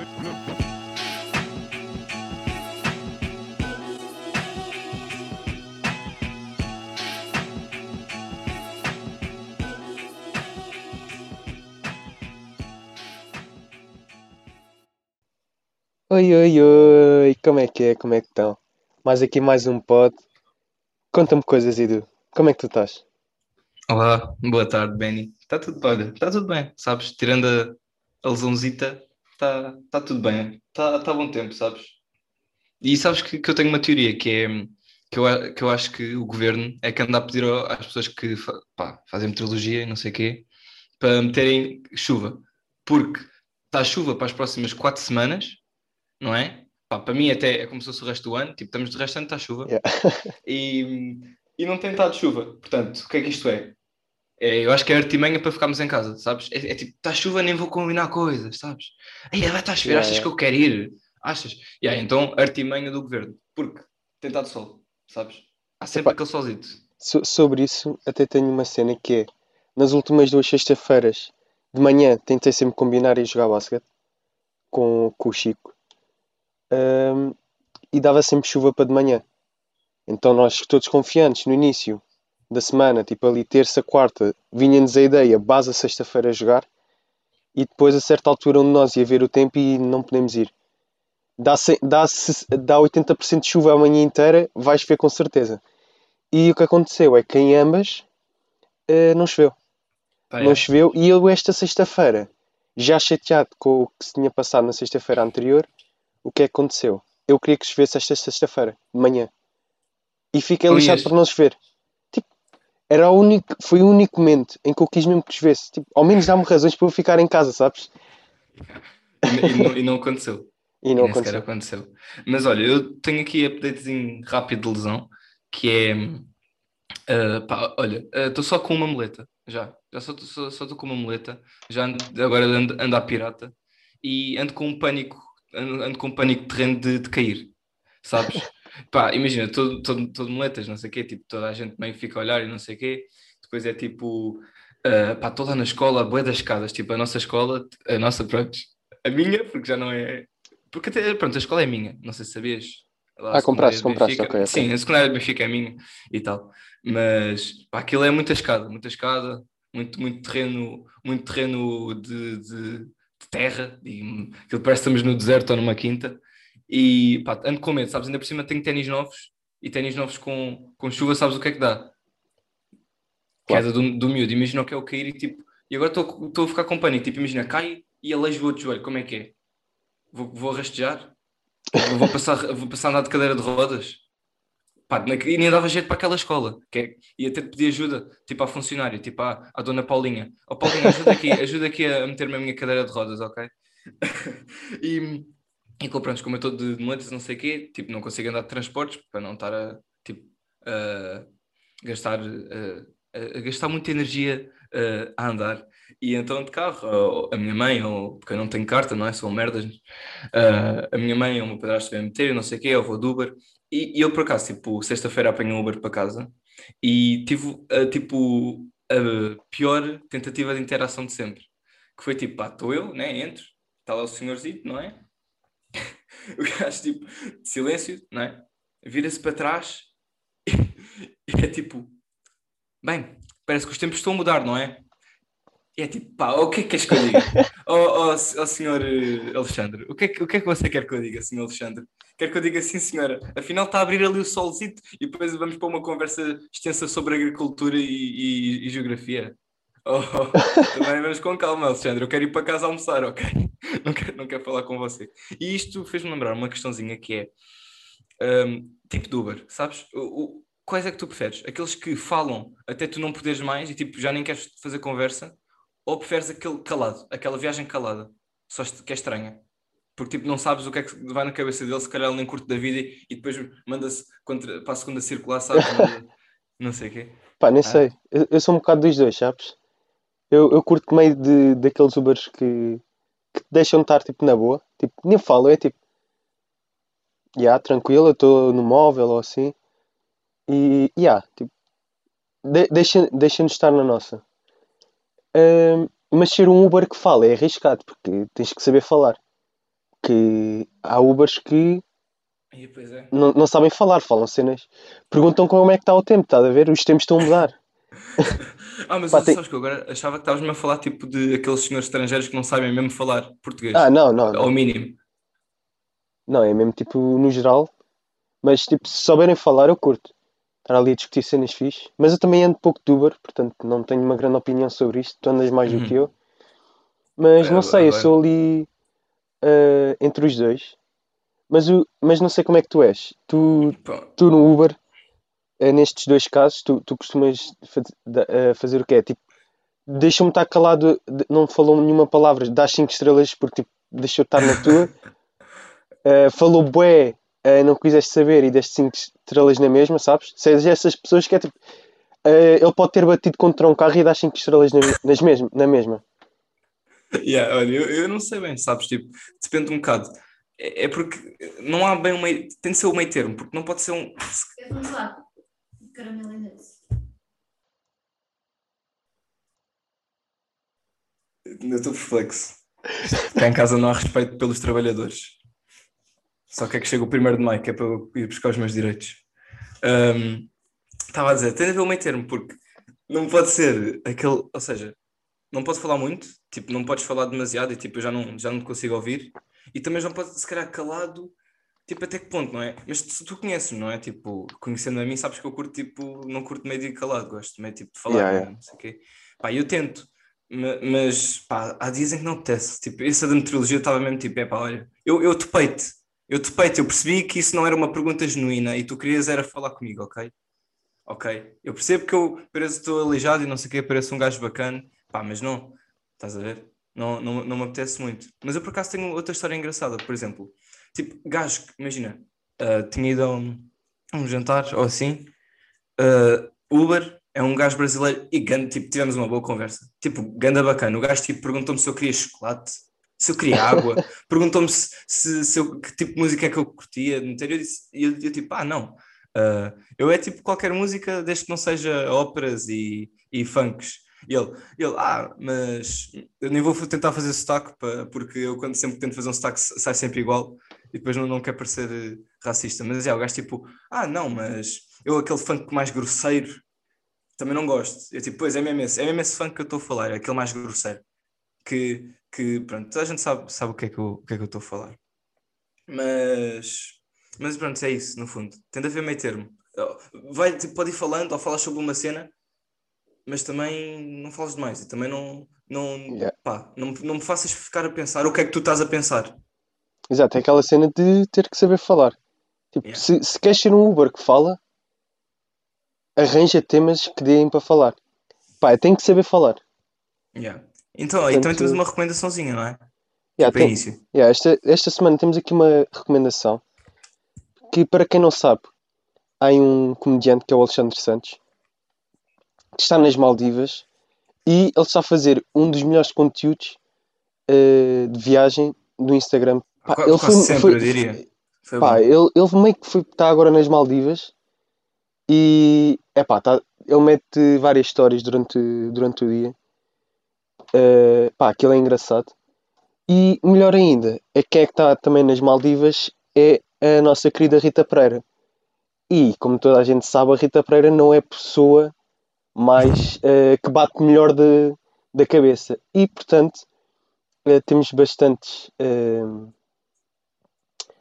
Oi, oi, oi, como é que é? Como é que estão? Mais aqui mais um pod. Conta-me coisas, Edu. Como é que tu estás? Olá, boa tarde, Benny. Está tudo, olha, está tudo bem, sabes? Tirando a, a lesãozita, está tá tudo bem. Está tá bom tempo, sabes? E sabes que, que eu tenho uma teoria que é que eu, que eu acho que o governo é que anda a pedir às pessoas que fa- pá, fazem meteorologia e não sei o quê para meterem chuva. Porque está chuva para as próximas quatro semanas, não é? Pá, para mim até é como se fosse o resto do ano, tipo, estamos de resto do ano, está chuva. Yeah. E, e não tem estado chuva. Portanto, o que é que isto é? É, eu acho que é artimanha para ficarmos em casa, sabes? É, é tipo, está chuva, nem vou combinar coisas, sabes? Aí vai estar a chover, Yeah, achas yeah. que eu quero ir? Achas? E aí, então, artimanha do governo. Porque tem estado sol, sabes? Há sempre Epá. aquele solzito. So- sobre isso, até tenho uma cena que é: nas últimas duas sextas-feiras de manhã, tentei sempre combinar e jogar basquete com, com o Chico Ahm, e dava sempre chuva para de manhã. Então, nós todos confiantes no início da semana, tipo ali terça, quarta, vinha-nos a ideia, base a sexta-feira a jogar e depois a certa altura onde nós ia ver o tempo e não podemos ir. Dá, dá, dá 80% de chuva a manhã inteira, vais ver com certeza. E o que aconteceu é que em ambas eh, não choveu. Não é. choveu e eu esta sexta-feira, já chateado com o que se tinha passado na sexta-feira anterior, o que é que aconteceu? Eu queria que chovesse esta sexta-feira, de manhã. E fiquei Não lixado por não chover. Era o único, foi o único momento em que eu quis mesmo que chovesse. Tipo, ao menos dá-me razões para eu ficar em casa, sabes? E, e não, e não aconteceu. E não sequer aconteceu. aconteceu. Mas olha, eu tenho aqui updatezinho rápido de lesão, que é. ah, pá, olha, estou só com uma muleta, já. Já só estou só, estou com uma muleta, já ando, agora ando, ando à pirata e ando com um pânico, ando, ando com um pânico de terreno de, de cair, sabes? Pá, imagina, todo, todo, todo muletas, não sei o quê, tipo, toda a gente meio fica a olhar e não sei o quê, depois é tipo, ah, pá, toda na escola, bué das escadas, tipo, a nossa escola, a nossa, pronto, a minha, porque já não é, porque até, pronto, a escola é minha, não sei se sabias. Lá, a Ah, compraste, compraste, ok. Sim, a secundária de Benfica é minha e tal. Mas pá, aquilo é muita escada, muita escada, muito, muito terreno, muito terreno de, de- de terra, e aquilo parece que estamos no deserto ou numa quinta. E pá, ando com medo, sabes? Ainda por cima tenho ténis novos e ténis novos com, com chuva, sabes o que é que dá? Queda do, do miúdo, imagina o que é o cair e tipo, e agora estou a ficar com pânico, tipo, imagina, cai e aleijo o outro joelho, como é que é? Vou, vou rastejar? Vou- passar, vou passar a andar de cadeira de rodas? Pá, e nem dava jeito para aquela escola, que é, ia ter de pedir ajuda, tipo à funcionária, tipo à, à dona Paulinha. Ó Paulinha, ajuda aqui, ajuda aqui a meter-me a minha cadeira de rodas, ok? e, e com- pronto, como eu estou de muletas, não sei o quê, tipo, não consigo andar de transportes para não estar a, tipo, a gastar, a, a- gastar muita energia a andar. E então de carro, a minha mãe, ou porque eu não tenho carta, não é? São merdas. a minha mãe ou o meu padrasto vem meter, não sei o quê, eu vou de Uber. E, e eu por acaso, tipo, sexta-feira apanhei um Uber para casa e tive, tipo, a pior tentativa de interação de sempre. Que foi tipo, pá, estou eu, né? Entro, está lá o senhorzito, não é? O gajo, tipo, silêncio, não é? Vira-se para trás e é tipo, bem, parece que os tempos estão a mudar, não é? E é tipo, pá, o que é que queres que eu diga? Ó oh, senhor eh, Alexandre, o que, é que, o que é que você quer que eu diga, senhor Alexandre? Quer que eu diga sim, senhora? Afinal está a abrir ali o solzito e depois vamos para uma conversa extensa sobre agricultura e, e- e geografia. Oh, também vamos com calma, Alexandre. Eu quero ir para casa almoçar, ok? Não quero, não quero falar com você. E isto fez-me lembrar uma questãozinha que é hum, tipo de Uber, sabes? O, o- quais é que tu preferes? Aqueles que falam até tu não poderes mais e tipo já nem queres fazer conversa? Ou preferes aquele calado, aquela viagem calada, só que é estranha? Porque tipo, não sabes o que é que vai na cabeça dele, se calhar ele nem curte da vida e, e depois manda-se para a segunda circular, sabes? Não sei o quê. Pá, nem Ah. sei. Eu, eu sou um bocado dos dois, sabes? Eu, eu curto meio de, daqueles Ubers que, que te deixam estar tipo na boa. Tipo, nem falo, é tipo. Ya, tranquilo, eu estou no móvel ou assim. E, ya, tipo. de- deixa- Deixa-nos estar na nossa. Mas ser um Uber que fala é arriscado, porque tens que saber falar. que há Ubers que é. não, não sabem falar, falam cenas. Perguntam como é que está o tempo, estás a ver? Os tempos estão a mudar. Ah, mas Pá, tem- sabes que eu agora achava que estavas-me a falar tipo de aqueles senhores estrangeiros que não sabem mesmo falar português. Ah, não, não, não. Ao mínimo. Não, é mesmo tipo no geral. Mas tipo, se souberem falar, eu curto. Estar ali a discutir cenas fixe. Mas eu também ando pouco de Uber, portanto não tenho uma grande opinião sobre isto. Tu andas mais Uhum. do que eu. Mas É, não sei, eu agora- sou ali ah, entre os dois. Mas, o, mas não sei como é que tu és. Tu, Pá, tu no Uber, eh, nestes dois casos, tu, tu costumas faz- da- eh, fazer o quê? Tipo, deixa-me estar calado, não falou nenhuma palavra, dás 5 estrelas porque tipo, deixou de estar na tua. Eh, falou bué, eh, não quiseste saber e deste 5 estrelas na mesma, sabes? Sejas essas pessoas que é tipo. eh, ele pode ter batido contra um carro e dá 5 estrelas na, nas mesma, na mesma. Yeah, olha, eu, eu não sei bem, sabes? Tipo, depende um bocado. É, é porque não há bem um meio. Tem de ser o meio termo, porque não pode ser um. Ainda. Ainda estou perplexo. Cá em casa não há respeito pelos trabalhadores. Só que é que chega o primeiro de maio, que é para eu ir buscar os meus direitos. Ahm, Estava a dizer, tem de haver um meio termo, porque não pode ser aquele. Ou seja, não pode falar muito, tipo, não podes falar demasiado e tipo, eu já não, já não consigo ouvir. E também já pode, se calhar, calado, tipo, até que ponto, não é? Mas se tu conheces, não é? Tipo, conhecendo a mim, sabes que eu curto, tipo, não curto meio de calado, gosto meio tipo de falar, Yeah, não é? yeah. não sei o quê. Pá, eu tento, ma- mas pá, há dias em que não apetece. Tipo, essa da meteorologia estava mesmo tipo, é pá, olha, eu, eu topei-te, eu topei-te, eu percebi que isso não era uma pergunta genuína e tu querias era falar comigo, ok? Ok, eu percebo que eu pareço estou aleijado e não sei o quê, pareço um gajo bacana, pá, mas não, estás a ver? Não, não, não me apetece muito. Mas eu por acaso tenho outra história engraçada, por exemplo, tipo, gajo, que- imagina, ah, tinha ido a um, um jantar ou assim, ah, Uber é um gajo brasileiro e ganda, tipo, tivemos uma boa conversa. Tipo, ganda bacana. O gajo tipo, perguntou-me se eu queria chocolate, se eu queria água, perguntou-me se, se, se eu, que tipo de música é que eu curtia. Eu disse, e eu, eu tipo, ah, não. Ah, eu é tipo qualquer música, desde que não seja óperas e, e funks. E ele, ele, ah, mas eu nem vou tentar fazer sotaque, porque eu quando sempre tento fazer um sotaque sai sempre igual e depois não, não quero parecer eh, racista. Mas é, o gajo tipo, ah, não, mas eu aquele funk mais grosseiro também não gosto. Eu tipo, pois é mesmo esse, é mesmo esse funk que eu estou a falar, é aquele mais grosseiro. Que, que pronto, toda a gente sabe, sabe o, que é que eu, o que é que eu estou a falar. Mas, mas pronto, é isso, no fundo. Tem de haver meio termo. Vai, tipo, pode ir falando ou falar sobre uma cena, mas também não fales demais e também não, não, Yeah. pá, não, não me faças ficar a pensar o que é que tu estás a pensar. Exato, é aquela cena de ter que saber falar. Tipo, Yeah. se, se queres ser um Uber que fala, arranja temas que deem para falar. Pá, tem que saber falar. Yeah. Então, também Portanto- temos uma recomendaçãozinha, não é? Yeah, Tipo, tem- início. Yeah, esta, esta semana temos aqui uma recomendação que, para quem não sabe, há um comediante que é o Alexandre Santos que está nas Maldivas e ele está a fazer um dos melhores conteúdos eh, de viagem do Instagram. Pá, ele foi- sempre, foi- eu diria. Foi Pá, ele, ele meio que está agora nas Maldivas e é pá, tá, ele mete várias histórias durante, durante o dia. Eh, pá, aquilo é engraçado. E melhor ainda, é quem é que está também nas Maldivas é a nossa querida Rita Pereira. E como toda a gente sabe, a Rita Pereira não é a pessoa mais eh, que bate melhor de, da cabeça. E portanto, eh, temos bastantes. eh,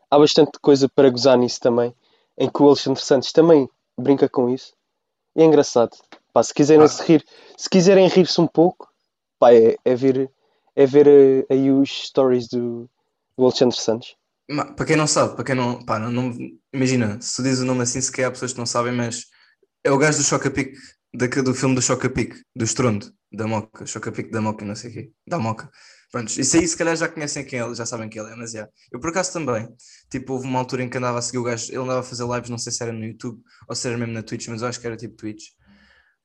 há bastante coisa para gozar nisso também, em que o Alexandre Santos também brinca com isso. E é engraçado. Pá, se quiserem Ah. se rir, se quiserem rir-se um pouco, pá, é, é ver, é ver eh, aí os stories do, do Alexandre Santos. Ma- Para quem não sabe, para quem não, pá, não, não- imagina, se tu dizes o nome assim, se calhar há pessoas que não sabem, mas é o gajo do daque- do filme do Choca-Pique, do Estrondo, da Moca, Choca-Pique da Moca, não sei o quê, da Moca. Pronto, isso aí se calhar já conhecem quem ele, já sabem quem ele é, mas já. Eu por acaso também, tipo, houve uma altura em que andava a seguir o gajo, ele andava a fazer lives, não sei se era no YouTube ou se era mesmo na Twitch, mas eu acho que era tipo Twitch.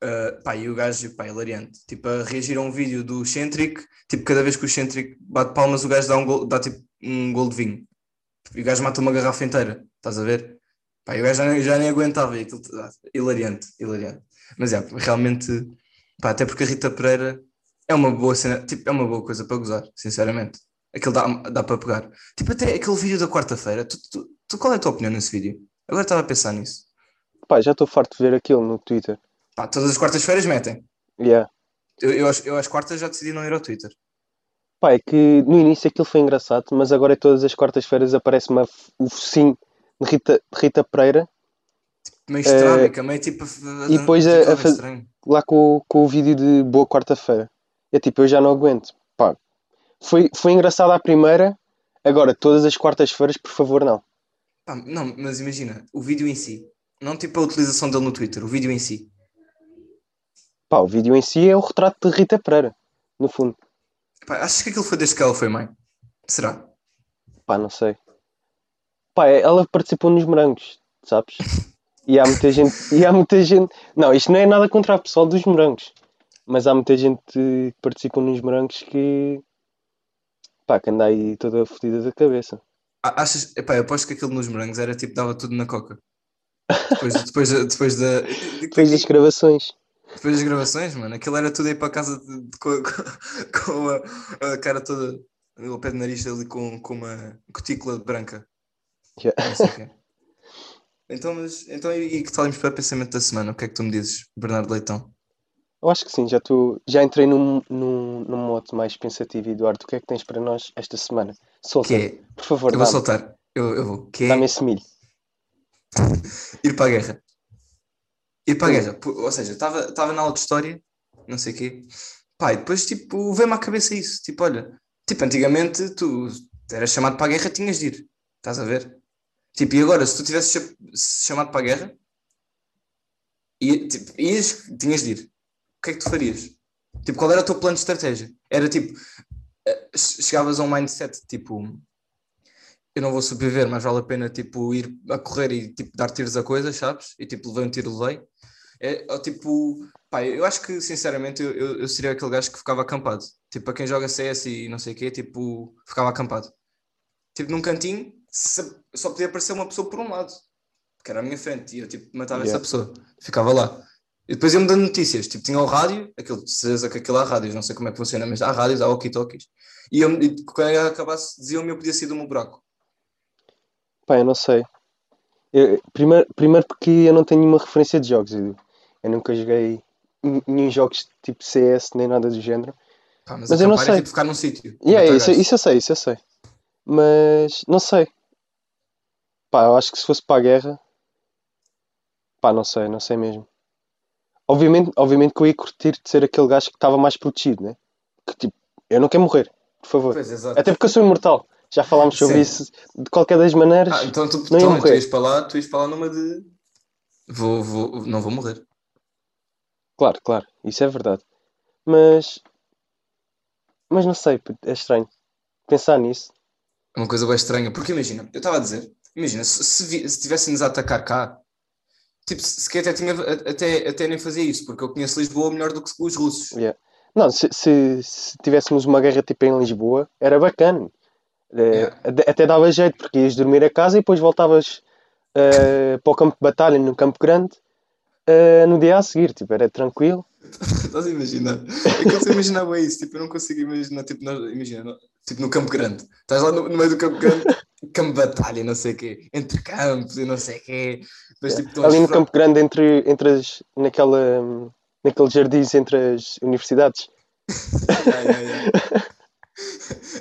Uh, pá, e o gajo, pá, hilariante, tipo, a reagir a um vídeo do Centric, tipo, cada vez que o Centric bate palmas, o gajo dá, um gol, dá tipo um gol de vinho. E o gajo mata uma garrafa inteira, estás a ver? Pá, e o gajo já, já nem aguentava, e aquilo, ah, hilariante, hilariante. Mas é, realmente, pá, até porque a Rita Pereira é uma boa cena, tipo, é uma boa coisa para gozar, sinceramente. Aquele dá, dá para pegar. Tipo, até aquele vídeo da quarta-feira. Tu, tu- tu- qual é a tua opinião nesse vídeo? Agora estava a pensar nisso. Pá, já estou farto de ver aquilo no Twitter. Pá, todas as quartas-feiras metem. Yeah. Eu, eu, às- eu às quartas já decidi não ir ao Twitter. Pá, é que no início aquilo foi engraçado, mas agora é todas as quartas-feiras aparece-me a o focinho de Rita, de Rita Pereira Meio estrábica, meio tipo. a- e depois fica a- a bem faz- estranho. Lá com, o- com o vídeo de Boa Quarta-feira. É tipo, eu já não aguento. Pá, foi, foi engraçado à primeira, agora todas as quartas-feiras, por favor, não. Pá, não, mas imagina, o vídeo em si. Não tipo a utilização dele no Twitter, o vídeo em si. Pá, o vídeo em si é o retrato de Rita Pereira, no fundo. Pá, achas que aquilo foi desde que ela foi mãe? Será? Pá, não sei. Pá, é- ela participou nos morangos, sabes? E há muita gente. E há muita gente. Não, isto não é nada contra o pessoal dos morangos. Mas há muita gente que participa nos morangos que. Pá, que anda aí toda fodida da cabeça. A- Achas, epá, eu aposto que aquilo nos morangos era tipo, dava tudo na coca. Depois, depois, depois, da, Depois das gravações. depois das gravações, mano, aquilo era tudo aí para casa de- de- com, com- a, a cara toda ao pé do nariz ali com, com uma cutícula branca. Yeah. Não sei o quê. Então, mas, então e, e que tal para o pensamento da semana? O que é que tu me dizes, Bernardo Leitão? Eu acho que sim, já, tô, já entrei num, num, num modo mais pensativo. Eduardo, o que é que tens para nós esta semana? Solta, é, por favor, eu vou soltar, eu, eu vou, que é dá-me esse milho. ir para a guerra. Ir para a guerra. Ou seja, estava estava na aula de história, não sei o quê. Pá, e depois, tipo, veio-me à cabeça isso. Tipo, olha, tipo, antigamente tu eras chamado para a guerra, tinhas de ir. Estás a ver? Tipo, e agora, se tu tivesses cha- se chamado para a guerra, ia, tipo, ias, tinhas de ir. O que é que tu farias? Tipo, qual era o teu plano de estratégia? Era tipo, eh, chegavas a um mindset, tipo, eu não vou sobreviver, mas vale a pena tipo ir a correr e tipo dar tiros a coisas, sabes? E tipo levei um tiro, levei. É, ou, tipo, pá, eu acho que sinceramente eu, eu, eu seria aquele gajo que ficava acampado. Tipo, para quem joga CS e não sei o quê, tipo, ficava acampado. Tipo, num cantinho, só podia aparecer uma pessoa por um lado, que era à minha frente, e eu tipo matava Yeah. essa pessoa, ficava lá. E depois iam-me dando notícias, tipo, tinha o rádio, aquilo, de certeza que aquilo há rádios, não sei como é que funciona, mas há rádios, há walkie-talkies. E, eu, e quando eu acabasse, diziam-me eu podia sair do meu buraco. Pá, eu não sei. Eu- primeiro, primeiro porque eu não tenho nenhuma referência de jogos, Edu. Eu nunca joguei nenhum jogos tipo CS nem nada do género. Pá, mas, Mas eu não é sei. tipo ficar num sítio. E é, matar isso, isso eu sei, isso eu sei. Mas não sei. Pá, eu acho que se fosse para a guerra. Pá, não sei, não sei mesmo. Obviamente, obviamente que eu ia curtir de ser aquele gajo que estava mais protegido, né? Que tipo, eu não quero morrer, por favor. Pois. Até porque eu sou imortal. Já falámos sobre Sim. isso de qualquer das maneiras. Ah, então tu, não ia então, tu ias para lá, tu ias para lá numa de. Vou, vou, não vou morrer. Claro, claro, isso é verdade. Mas. Mas não sei, é estranho. Pensar nisso. É uma coisa bem estranha, porque imagina, eu estava a dizer, imagina, se, se, tivessem-nos a atacar cá, tipo, se se que até, tinha, até, até nem fazia isso, porque eu conheço Lisboa melhor do que os russos. Yeah. Não, se, se, se tivéssemos uma guerra tipo em Lisboa, era bacana. Eh, Yeah. até- dava jeito, porque ias dormir a casa e depois voltavas eh, para o campo de batalha no Campo Grande eh, no dia a seguir. Tipo, era tranquilo. Estás a imaginar? É que eu isso, tipo, eu não consigo imaginar, tipo, nós, imagina, no- tipo no Campo Grande, estás lá no, no meio do Campo Grande, campo de batalha, não sei o quê, entre campos e não sei o quê, depois tipo, Ali no Campo Grande, entre, entre as, naquela, naqueles jardins entre as universidades. Ya, ya, ya.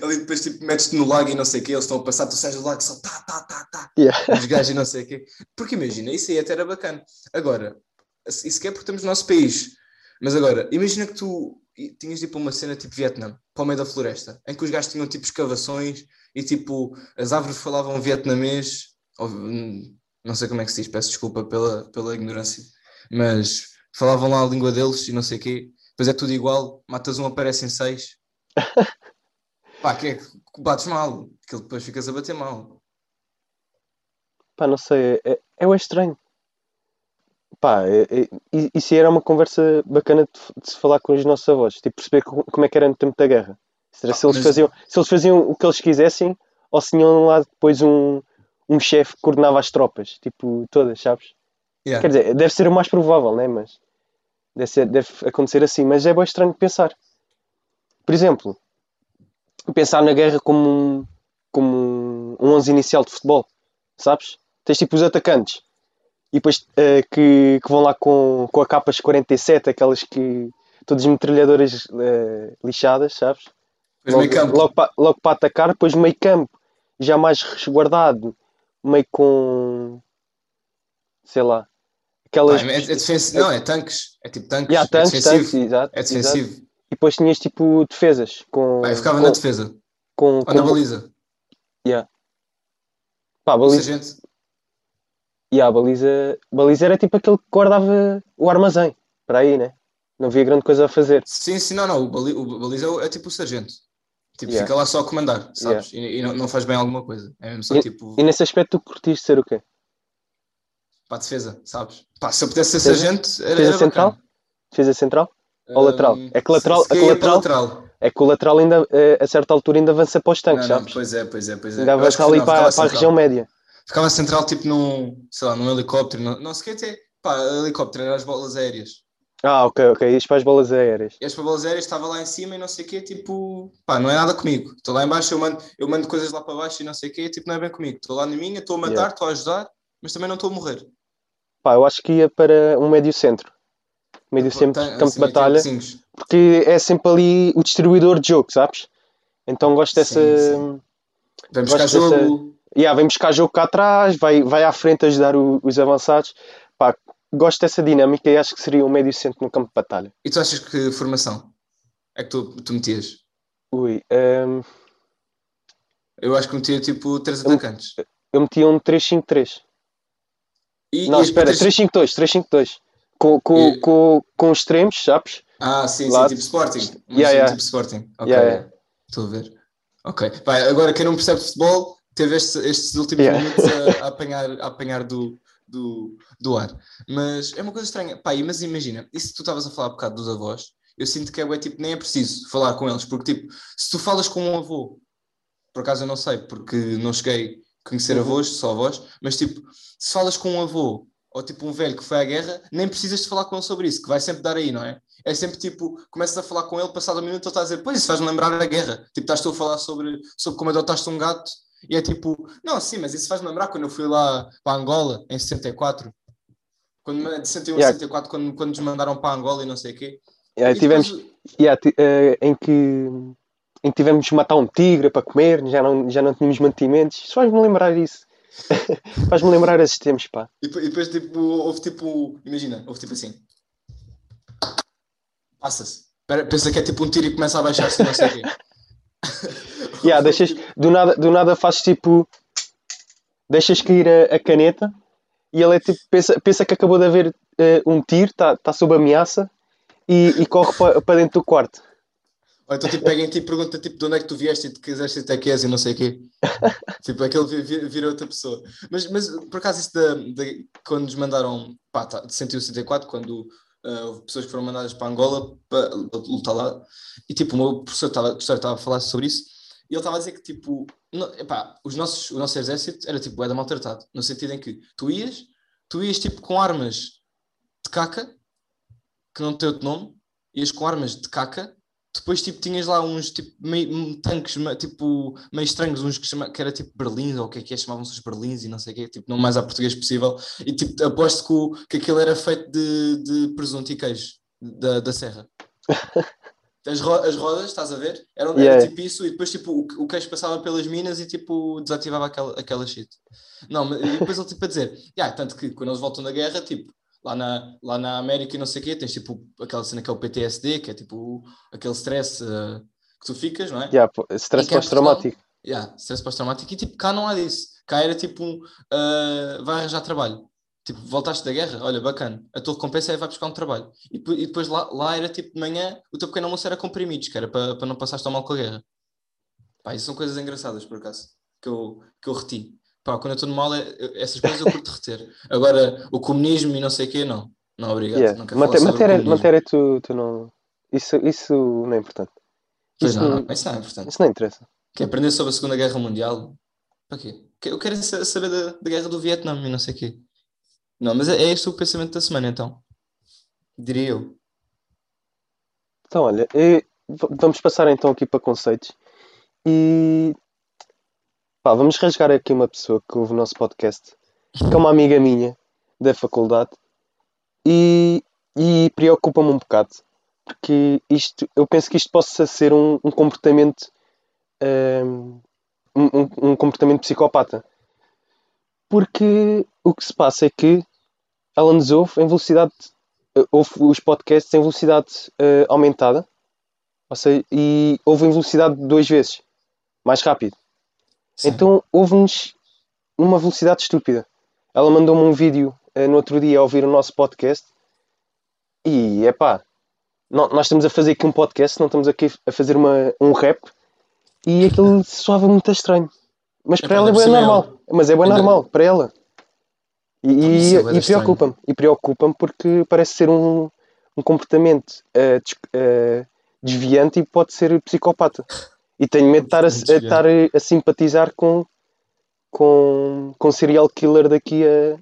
Ali depois tipo metes-te no lago e não sei o quê, eles estão a passar, tu sais do lago só tá, tá, tá, tá, Yeah. os gajos e não sei o quê. Porque imagina, isso aí até era bacana. Agora, isso que é porque estamos no nosso país. Mas agora, imagina que tu tinhas tipo uma cena tipo Vietnã, para o meio da floresta, em que os gajos tinham tipo escavações e tipo as árvores falavam vietnamês, ou, hum, não sei como é que se diz, peço desculpa pela, pela ignorância, mas falavam lá a língua deles e não sei o quê. Depois é tudo igual, matas um, aparecem seis. Pá, que é que bates mal, que depois ficas a bater mal. Pá, não sei, é, é, é estranho. Pá, é, é, isso aí era uma conversa bacana de, se falar com os nossos avós, tipo, perceber co- como é que era no tempo da guerra. Se, era Ah, se, eles mas- faziam, se eles faziam o que eles quisessem ou se tinham lá depois um, um chefe que coordenava as tropas, tipo, todas, sabes? Yeah. Quer dizer, deve ser o mais provável, né? Mas deve, ser- deve acontecer assim. Mas é bem estranho pensar. Por exemplo, pensar na guerra como um, como um 11 inicial de futebol, sabes? Tens tipo os atacantes e depois eh, que, que vão lá com, com a capas 47, aquelas que todas metralhadoras eh, lixadas, sabes? Depois meio campo. logo, para, logo para atacar, depois meio campo, já mais resguardado, meio com sei lá, aquelas é, é defensivo. Não, é tanques. É tipo tanques. Yeah, tanques, é defensivo. tanques, exato, É exato. defensivo. E depois tinhas tipo defesas com. Eu ficava com, na defesa. com, Ou na com- baliza. Yeah. Pá, baliza. Yeah, a baliza, baliza era tipo aquele que guardava o armazém. Para aí, né? Não havia grande coisa a fazer. Sim, sim, não, não. O, bali, o baliza é, é tipo o sargento. Tipo, Yeah. fica lá só a comandar, sabes? E, e não, não faz bem alguma coisa. É mesmo só E- tipo E nesse aspecto tu curtiste ser o quê? para a defesa, sabes? Pá, se eu pudesse ser sargento, era, Defesa era central? bacana. Defesa central? Ou lateral? Hum, É que lateral- se- se é que lateral- lateral. É que o lateral ainda, eh, a certa altura ainda avança para os tanques, Não, não, sabes? pois é, pois é, pois é. ainda avança ali para, para a região média. Ficava central tipo num, sei lá, num helicóptero. Não, não sei o que é, pá, helicóptero era as bolas aéreas. Ah, ok, ok. Isto para as bolas aéreas. E as para bolas aéreas estava lá em cima e não sei o quê, tipo, pá, não é nada comigo. Estou lá em baixo, eu mando, eu mando coisas lá para baixo e não sei o quê, tipo, não é bem comigo. Estou lá na minha, estou a matar, Yeah. estou a ajudar, mas também não estou a morrer. Pá, eu acho que ia para um médio centro. Médio centro, Tem- campo assim, de batalha. Porque é sempre ali o distribuidor de jogo, sabes? Então gosto dessa. Sim, Vamos buscar Gosto dessa- jogo. Yeah, vem buscar jogo cá atrás, vai, vai à frente ajudar o- os avançados. Pá, gosto dessa dinâmica e acho que seria um médio centro no campo de batalha. E tu achas que formação é que tu, tu metias? Ui, hum, Eu acho que metia tipo três Eu- atacantes. eu metia um 3-5-3. E, Não, espera, três- 3-5-2, 3-5-2. Com, com, E- com, com extremos, sabes? Ah, sim, Lado. sim, tipo Sporting. Um Yeah, yeah. tipo Sporting. Ok, Yeah, yeah. estou a ver. Ok. Vai, agora quem não percebe de futebol teve estes, estes últimos Yeah. minutos a, a apanhar, a apanhar do, do, do ar. Mas é uma coisa estranha. Pá, mas imagina, isso que tu estavas a falar um bocado dos avós, eu sinto que é bué, tipo, nem é preciso falar com eles, porque tipo, se tu falas com um avô, por acaso eu não sei, porque não cheguei a conhecer Uhum. avós, só avós, mas tipo, se falas com um avô ou tipo um velho que foi à guerra, nem precisas de falar com ele sobre isso, que vai sempre dar aí, não é? É sempre tipo, começas a falar com ele, passado um minuto ele está a dizer, pois isso faz-me lembrar a guerra. Tipo, estás tu a falar sobre, sobre como adotaste um gato e é tipo, não, sim, mas isso faz-me lembrar quando eu fui lá para Angola em 64. Quando, de 61 a Yeah. 64, quando, quando nos mandaram para Angola e não sei o quê. Yeah, E tivemos, depois- yeah, eh, em, que, em que tivemos de matar um tigre para comer, já não, já não tínhamos mantimentos. Isso faz-me lembrar isso. faz-me lembrar esses tempos, pá. E depois, e depois, tipo, houve tipo, imagina, houve tipo assim. Passa-se. Pensa que é tipo um tiro e começa a baixar-se, não sei o quê. Yeah, deixas, do, nada, do nada fazes tipo. Deixas cair a, a caneta e ele é tipo, pensa, pensa que acabou de haver eh, um tiro, está tá sob ameaça e, e corre para para dentro do quarto. Ou então tipo, pega em ti e pergunta tipo, de onde é que tu vieste e de que exército é que és e não sei o quê. tipo, aquele vi- vi- vira outra pessoa. Mas, mas por acaso isso da, da- quando nos mandaram pá, tá, de 164, quando ah, houve pessoas que foram mandadas para Angola para lutar lá, e tipo, o meu professor estava a falar sobre isso, e ele estava a dizer que tipo, não, epá, os nossos, o nosso exército era tipo, era maltratado, no sentido em que tu ias, tu ias tipo com armas de caca, que não tem outro nome, ias com armas de caca, depois tipo tinhas lá uns tipo meio, tanques tipo meio estranhos, uns que, chama, que era tipo berlins ou o que é que é, chamavam-se os berlins e não sei o quê, tipo não mais a português possível, e tipo aposto que, o, que aquilo era feito de, de presunto e queijo da, da serra. As, ro- as rodas, estás a ver? Eram, era Yeah. tipo isso, e depois tipo, o, o queijo passava pelas minas e tipo desativava aquela, aquela shit. Não, mas e depois ele tipo a dizer, yeah, tanto que quando eles voltam da guerra, tipo, lá na, lá na América e não sei o quê, tens tipo aquela cena que é o PTSD, que é tipo aquele stress eh, que tu ficas, não é? Yeah, stress em pós-traumático. Yeah, stress pós-traumático. E tipo, cá não há disso. Cá era tipo, ah, vai arranjar trabalho. Tipo, voltaste da guerra, olha, bacana. A tua recompensa é vai buscar um trabalho. E, depois- e depois lá, lá era tipo de manhã, o teu pequeno almoço era comprimidos, que era para, para não passares tão mal com a guerra. Pá, isso são coisas engraçadas, por acaso, que eu, que eu reti. Pá, quando eu estou no mal, é- essas coisas eu curto reter. Agora, o comunismo e não sei o quê, não. Não, obrigado. Yeah. Não Maté- Matéria, matéria tu, tu não. Isso, isso não é importante. Pois Isso não, não, não, isso não é importante. isso não interessa. Quer aprender sobre a Segunda Guerra Mundial? Para quê? Eu quero sa- saber da, da guerra do Vietnã e não sei o quê. Não, mas é, é este o pensamento da semana, então. Diria eu. Então, olha, vamos passar então aqui para conceitos. E pá, vamos rasgar aqui uma pessoa que ouve o nosso podcast, que é uma amiga minha da faculdade, e, e preocupa-me um bocado, porque isto, eu penso que isto possa ser um, um comportamento hum, um, um- um comportamento psicopata. Porque o que se passa é que ela nos ouve em velocidade, eh, ouve os podcasts em velocidade eh, aumentada, ou seja, e ouve em velocidade duas vezes, mais rápido. Sim. Então ouve-nos numa velocidade estúpida. Ela mandou-me um vídeo eh, no outro dia a ouvir o nosso podcast e é pá, nós estamos a fazer aqui um podcast, não estamos aqui a fazer uma, um rap e aquilo soava muito estranho. Mas para Epá, ela é bem normal. Mas é bem Ainda- normal para ela. E, é bué e estranho. preocupa-me. E preocupa-me porque parece ser um, um comportamento eh, des- eh, desviante e pode ser psicopata. E tenho medo de estar a, a, estar a simpatizar com, com, com serial killer daqui a.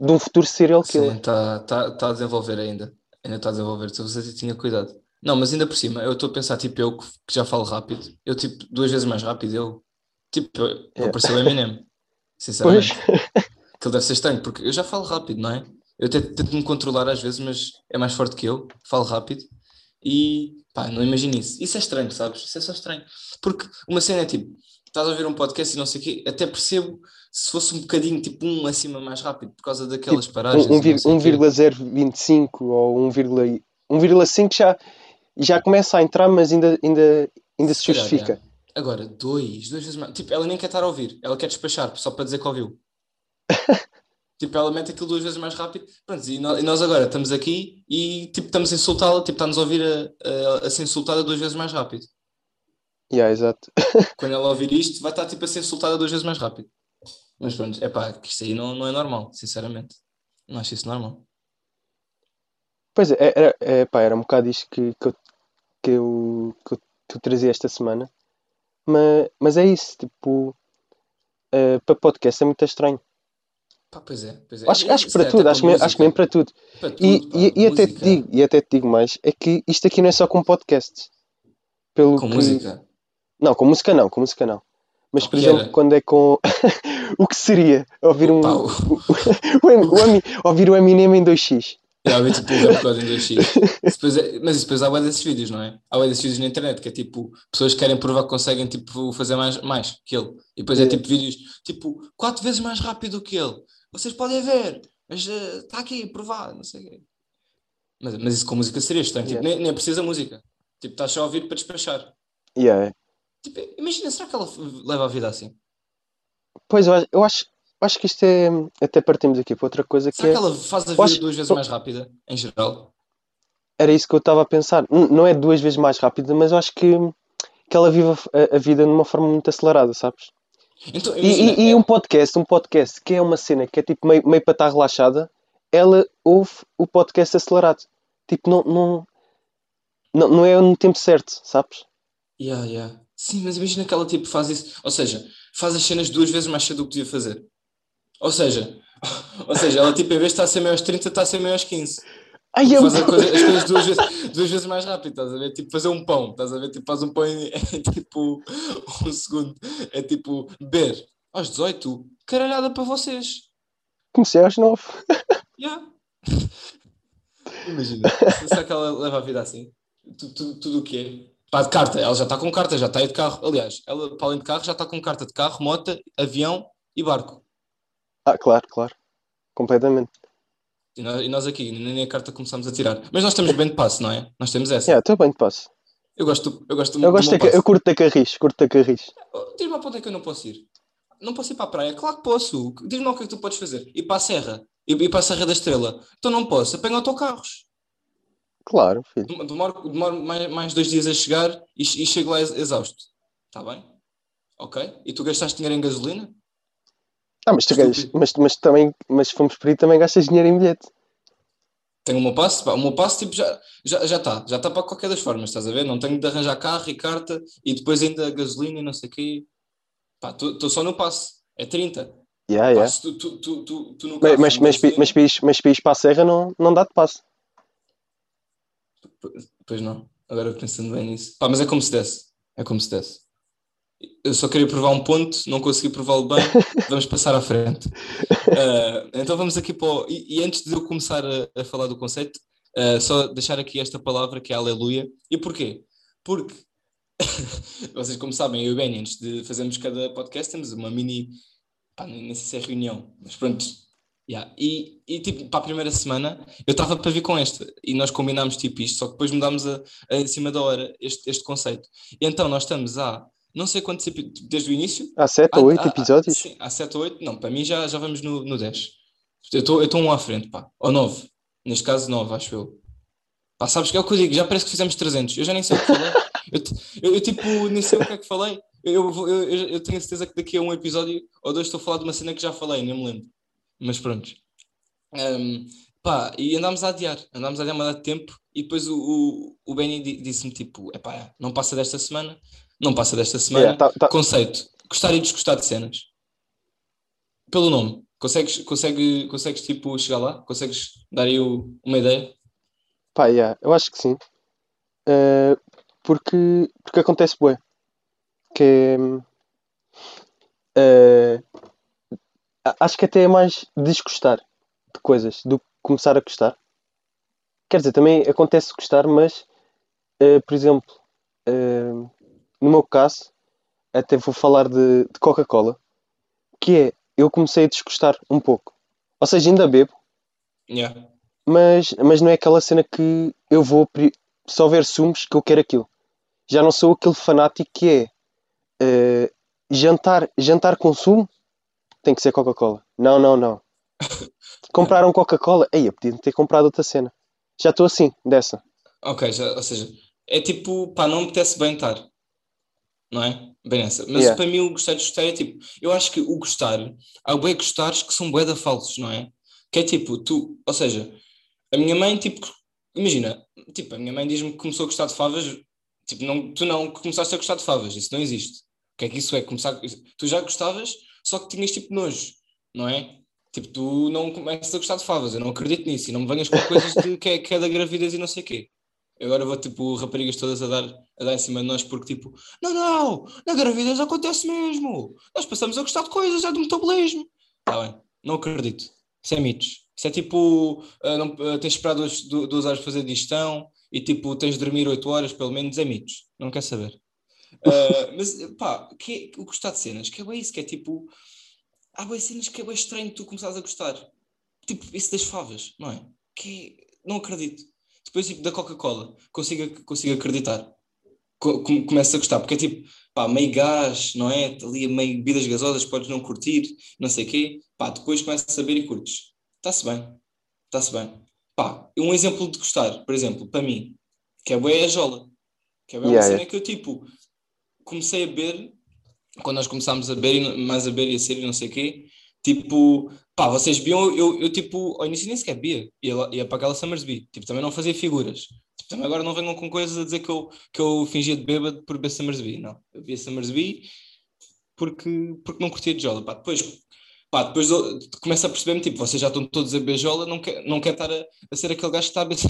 de um futuro serial killer. Sim, está tá, tá a desenvolver ainda. Ainda está a desenvolver. Se você tinha cuidado. Não, mas ainda por cima, eu estou a pensar, tipo, eu que já falo rápido, eu tipo duas vezes mais rápido, eu tipo, eu, Yeah. parecia o Eminem, Pois. sinceramente. Aquilo deve ser estranho, porque eu já falo rápido, não é? Eu até tento me controlar às vezes, mas é mais forte que eu, falo rápido e pá, não imagino isso. Isso é estranho, sabes? Isso é só estranho. Porque uma cena é tipo, estás a ouvir um podcast e não sei o quê, até percebo se fosse um bocadinho, tipo um acima mais rápido, por causa daquelas paragens. Um, um. 1,025 ou 1,1 1,5 já, já começa a entrar, mas ainda, ainda, ainda se Se calhar, justifica. é. Agora, dois, duas vezes mais. Tipo, ela nem quer estar a ouvir, ela quer despachar, só para dizer que ouviu. tipo, ela mete aquilo duas vezes mais rápido. Pronto, e nós, agora estamos aqui e tipo, estamos a insultá-la, tipo, está-nos a ouvir a, a, a ser insultada duas vezes mais rápido. Yeah, exato. Quando ela ouvir isto, vai estar tipo a ser insultada duas vezes mais rápido. Mas pronto, é pá, que isto aí não, não é normal, sinceramente. Não acho isso normal. Pois é, era, é, pá, era um bocado isto que, que, eu, que, eu, que eu trazia esta semana. Mas, mas é isso, tipo, eh, para podcast é muito estranho. Pá, pois é, pois é. Acho, acho que para tudo, acho, mesmo, acho que mesmo para tudo. Para tudo, E, pá, e, e até te digo, e até te digo mais, é que isto aqui não é só com podcast. Pelo Com que... música. Não, com música não, com música não. Mas, O por exemplo, era? quando é com. o que seria ouvir um. O- o o ouvir o Eminem em 2x. Vi tipo god em 2x. Isso depois é- mas depois há bué desses vídeos, não é? Há bué desses vídeos na internet que é tipo pessoas que querem provar que conseguem tipo, fazer mais, mais que ele. E depois é Yeah. tipo vídeos tipo quatro vezes mais rápido que ele. Vocês podem ver, mas está aqui provado, não sei o quê. Mas, mas isso com música seria estranho. Tipo, Yeah. nem, nem precisa música. Tipo, estás só a ouvir para despachar. Yeah. é. Tipo, imagina, será que ela leva a vida assim? Pois, eu acho, eu acho, acho que isto é. Até partimos aqui para outra coisa que Será é. que ela faz a vida acho- duas vezes mais rápida, em geral? Era isso que eu estava a pensar. Não é duas vezes mais rápida, mas acho que, que ela vive a, a vida de uma forma muito acelerada, sabes? Então, E, imagina, e- e é- um podcast, um podcast que é uma cena que é tipo meio, meio para estar relaxada, ela ouve o podcast acelerado. Tipo, não, não, não, não é no tempo certo, sabes? Yeah, yeah. Sim, mas imagina que ela tipo faz isso, ou seja, faz as cenas duas vezes mais cedo do que podia fazer. Ou seja, ou seja, ela tipo em vez de estar a ser meio aos 30, está a ser meio aos 15. Ai, eu... faz a coisa- as coisas duas vezes, duas vezes mais rápido, estás a ver? Tipo fazer um pão, estás a ver? Tipo faz um pão em, em, tipo um segundo. É tipo beber aos 18, caralhada para vocês. comecei aos nove. Yeah. Imagina, será que ela leva a vida assim? Tu- tu- Tudo o que é? Pá, de carta, ela já está com carta, já está aí de carro. Aliás, ela, para além de carro, já está com carta de carro, moto, avião e barco. Ah, claro, claro. Completamente. E nós, e nós aqui, nem a carta começamos a tirar. Mas nós temos bem de passe, não é? Nós temos essa. Yeah, estou bem de passo. Eu gosto, eu gosto, Eu, do gosto ca- passe. eu curto da Carris, curto da Carris. Oh, Diz-me onde é que eu não posso ir. Não posso ir para a praia? Claro que posso. Diz-me o que é que tu podes fazer. Ir para a Serra. Ir, ir para a Serra da Estrela. Então não posso. Apanho autocarros. Claro, filho. Dem- Demoro, demoro mais, mais dois dias a chegar e, e chego lá ex- exausto. Está bem? Ok? E tu gastaste dinheiro em gasolina? Ah, mas tu ganhas, mas, mas também, mas se fomos por aí também gastas dinheiro em bilhete. Tenho o meu passe? Pá, o meu passe tipo, já já já está. Já está para qualquer das formas, estás a ver? Não tenho de arranjar carro e carta e depois ainda gasolina e não sei o quê. Pá, estou só no passe. É 30. Yeah, yeah. tu, tu, tu, tu, tu no Mas, carro mas, mas, mas, pis- mas pis para a Serra não, não dá de passo. Pois não. Agora pensando bem nisso. Pá, mas é como se desse. É como se desse. Eu só queria provar um ponto, não consegui prová-lo bem, vamos passar à frente. Uh, então vamos aqui para o... e, e, antes de eu começar a, a falar do conceito, uh, só deixar aqui esta palavra que é aleluia. E porquê? Porque vocês como sabem, eu e o Benny, antes de fazermos cada podcast, temos uma mini, pá, nem sei se é reunião, mas pronto, Yeah. E, e tipo, para a primeira semana eu estava para vir com esta e nós combinámos tipo isto, só que depois mudámos a, a, em cima da hora este, este conceito. E então nós estamos há não sei quantos desde o início. Há 7 ou 8 episódios? Sim, há 7 ou 8, não, para mim já, já vamos no, no 10. Eu estou um à frente, pá, ou 9, neste caso 9, acho eu. Pá, sabes que é o que eu digo, já parece que fizemos 300, eu já nem sei o que falei. eu, eu, eu, tipo, nem sei o que é que falei. Eu, eu, eu, eu tenho a certeza que daqui a um episódio ou dois estou a falar de uma cena que já falei, nem me lembro. Mas pronto. Um, pá, e andámos a adiar, andámos a adiar uma de tempo e depois o, o, o Benny disse-me tipo, epá, não passa desta semana, não passa desta semana. Yeah, tá, tá. Conceito, gostar e desgostar de cenas. Pelo nome, consegues, consegue, consegues tipo chegar lá? Consegues dar aí o, uma ideia? Pá, yeah, eu acho que sim. Uh, porque, porque acontece bem. Que uh, acho que até é mais desgostar de coisas do que começar a gostar. Quer dizer, também acontece gostar, mas, uh, por exemplo, no meu caso, até vou falar de, de Coca-Cola, que é, eu comecei a desgostar um pouco. Ou seja, ainda bebo, yeah. mas, mas não é aquela cena que eu vou só ver sumos que eu quero aquilo. Já não sou aquele fanático que é uh, jantar, jantar com sumo tem que ser Coca-Cola. Não, não, não. Compraram Coca-Cola. Aí, eu podia ter comprado outra cena. Já estou assim, dessa. Ok, já, ou seja, é tipo, pá, não me apetece bem estar. Não é? Bem. Mas yeah. para mim o gostar de gostar é tipo, eu acho que o gostar, há bué gostares que são bué da falsos, não é? Que é tipo, tu, ou seja, a minha mãe, tipo, imagina, tipo, a minha mãe diz-me que começou a gostar de favas, tipo, não, tu não começaste a gostar de favas, isso não existe. O que é que isso é? Começar, tu já gostavas, só que tinhas tipo nojo, não é? Tipo, tu não começas a gostar de favas, eu não acredito nisso, e não me venhas com coisas de que é, que é da gravidez e não sei o quê. Agora vou, tipo, raparigas todas a dar, a dar em cima de nós porque, tipo, não, não, na gravidez acontece mesmo. Nós passamos a gostar de coisas, é do metabolismo. Está bem, não acredito. Isso é mitos. Isso é tipo, uh, não, uh, tens de esperar duas, duas horas para fazer digestão e, tipo, tens de dormir oito horas, pelo menos, é mitos. Não quer saber. Uh, mas, pá, que é, o gostar de cenas, que é bem isso, que é tipo, há bem cenas que é bem estranho tu começares a gostar. Tipo, isso das favas, não é? Que é, não acredito. Depois, tipo, da Coca-Cola, consigo, consigo acreditar. Co começo a gostar, porque é tipo, pá, meio gás, não é? Ali meio bebidas gasosas, podes não curtir, não sei o quê. Pá, depois começas a saber e curtes. Está-se bem. Está-se bem. Pá, um exemplo de gostar, por exemplo, para mim, que é boa é a jola. Que é bem yeah, uma cena que eu, tipo, comecei a beber quando nós começámos a beber, mais a beber e a ser e não sei o quê, tipo, pá, vocês viam, eu, eu tipo, ao início nem sequer bebia, ia, ia para aquela Summersby, tipo, também não fazia figuras. Tipo, também agora não venham com coisas a dizer que eu, que eu fingia de bêbado por beber Summersby, não. Eu bebia Summersby porque, porque não curtia de jola, pá, depois... Pá, depois começa a perceber-me, tipo, vocês já estão todos a beijola, não quer, não quer estar a, a ser aquele gajo que está a beber.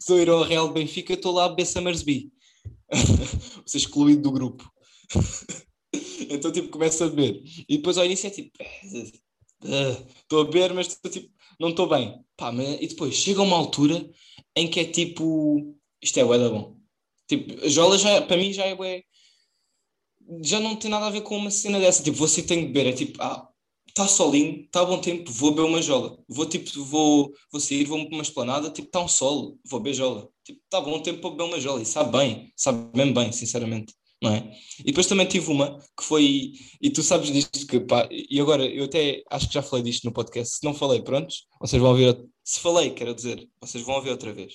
Se eu ir ao Real Benfica, estou lá a beber Summersby. Você excluído do grupo. então, tipo, começa a beber. E depois ao início é tipo, estou a beber, mas tipo, não estou bem. Pá, mas... E depois chega uma altura em que é tipo, isto é bué da bom. Tipo, a jola já, para mim já é já não tem nada a ver com uma cena dessa. Tipo, você tem que beber, é tipo, ah, está solinho, está bom tempo, vou beber uma jola. Vou tipo, vou, vou sair, vou para uma esplanada, tipo, está um sol, vou beber jola. Tipo, está bom tempo para beber uma jola. E sabe bem, sabe mesmo bem, sinceramente. Não é? E depois também tive uma que foi, e tu sabes disto, que pá, e agora eu até acho que já falei disto no podcast. Se não falei, prontos, vocês vão ouvir. Se falei, quero dizer, vocês vão ouvir outra vez.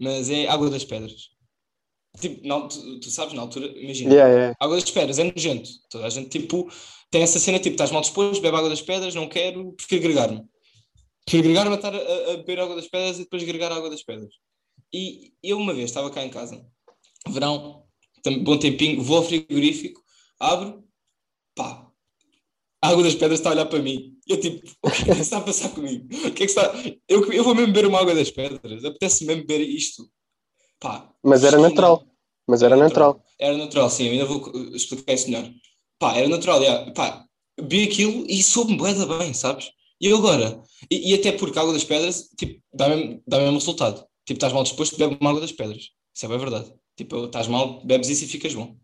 Mas é Água das Pedras. Tipo, não, tu, tu sabes, na altura, imagina, yeah, yeah. Água das Pedras é nojento. Toda a gente, tipo, tem essa cena tipo, estás mal disposto, bebe água das pedras, não quero, prefiro agregar-me. Prefiro agregar-me a estar a, a, beber água das pedras e depois agregar água das pedras. E eu uma vez estava cá em casa, verão, bom tempinho, vou ao frigorífico, abro, pá, a água das pedras está a olhar para mim. Eu tipo, o que é que está a passar comigo? O que é que está... eu, eu vou mesmo beber uma água das pedras, apetece mesmo beber isto. Pá, Mas era natural. Mas era natural. Era natural, sim, eu ainda vou explicar isso melhor. Pá, era natural, já. Pá, vi aquilo e soube-me bué bem, sabes? E eu agora? E, e até porque a água das pedras, tipo, dá mesmo, dá mesmo resultado. Tipo, estás mal disposto, bebe uma água das pedras. Isso é bem verdade. Tipo, estás mal, bebes isso e ficas bom.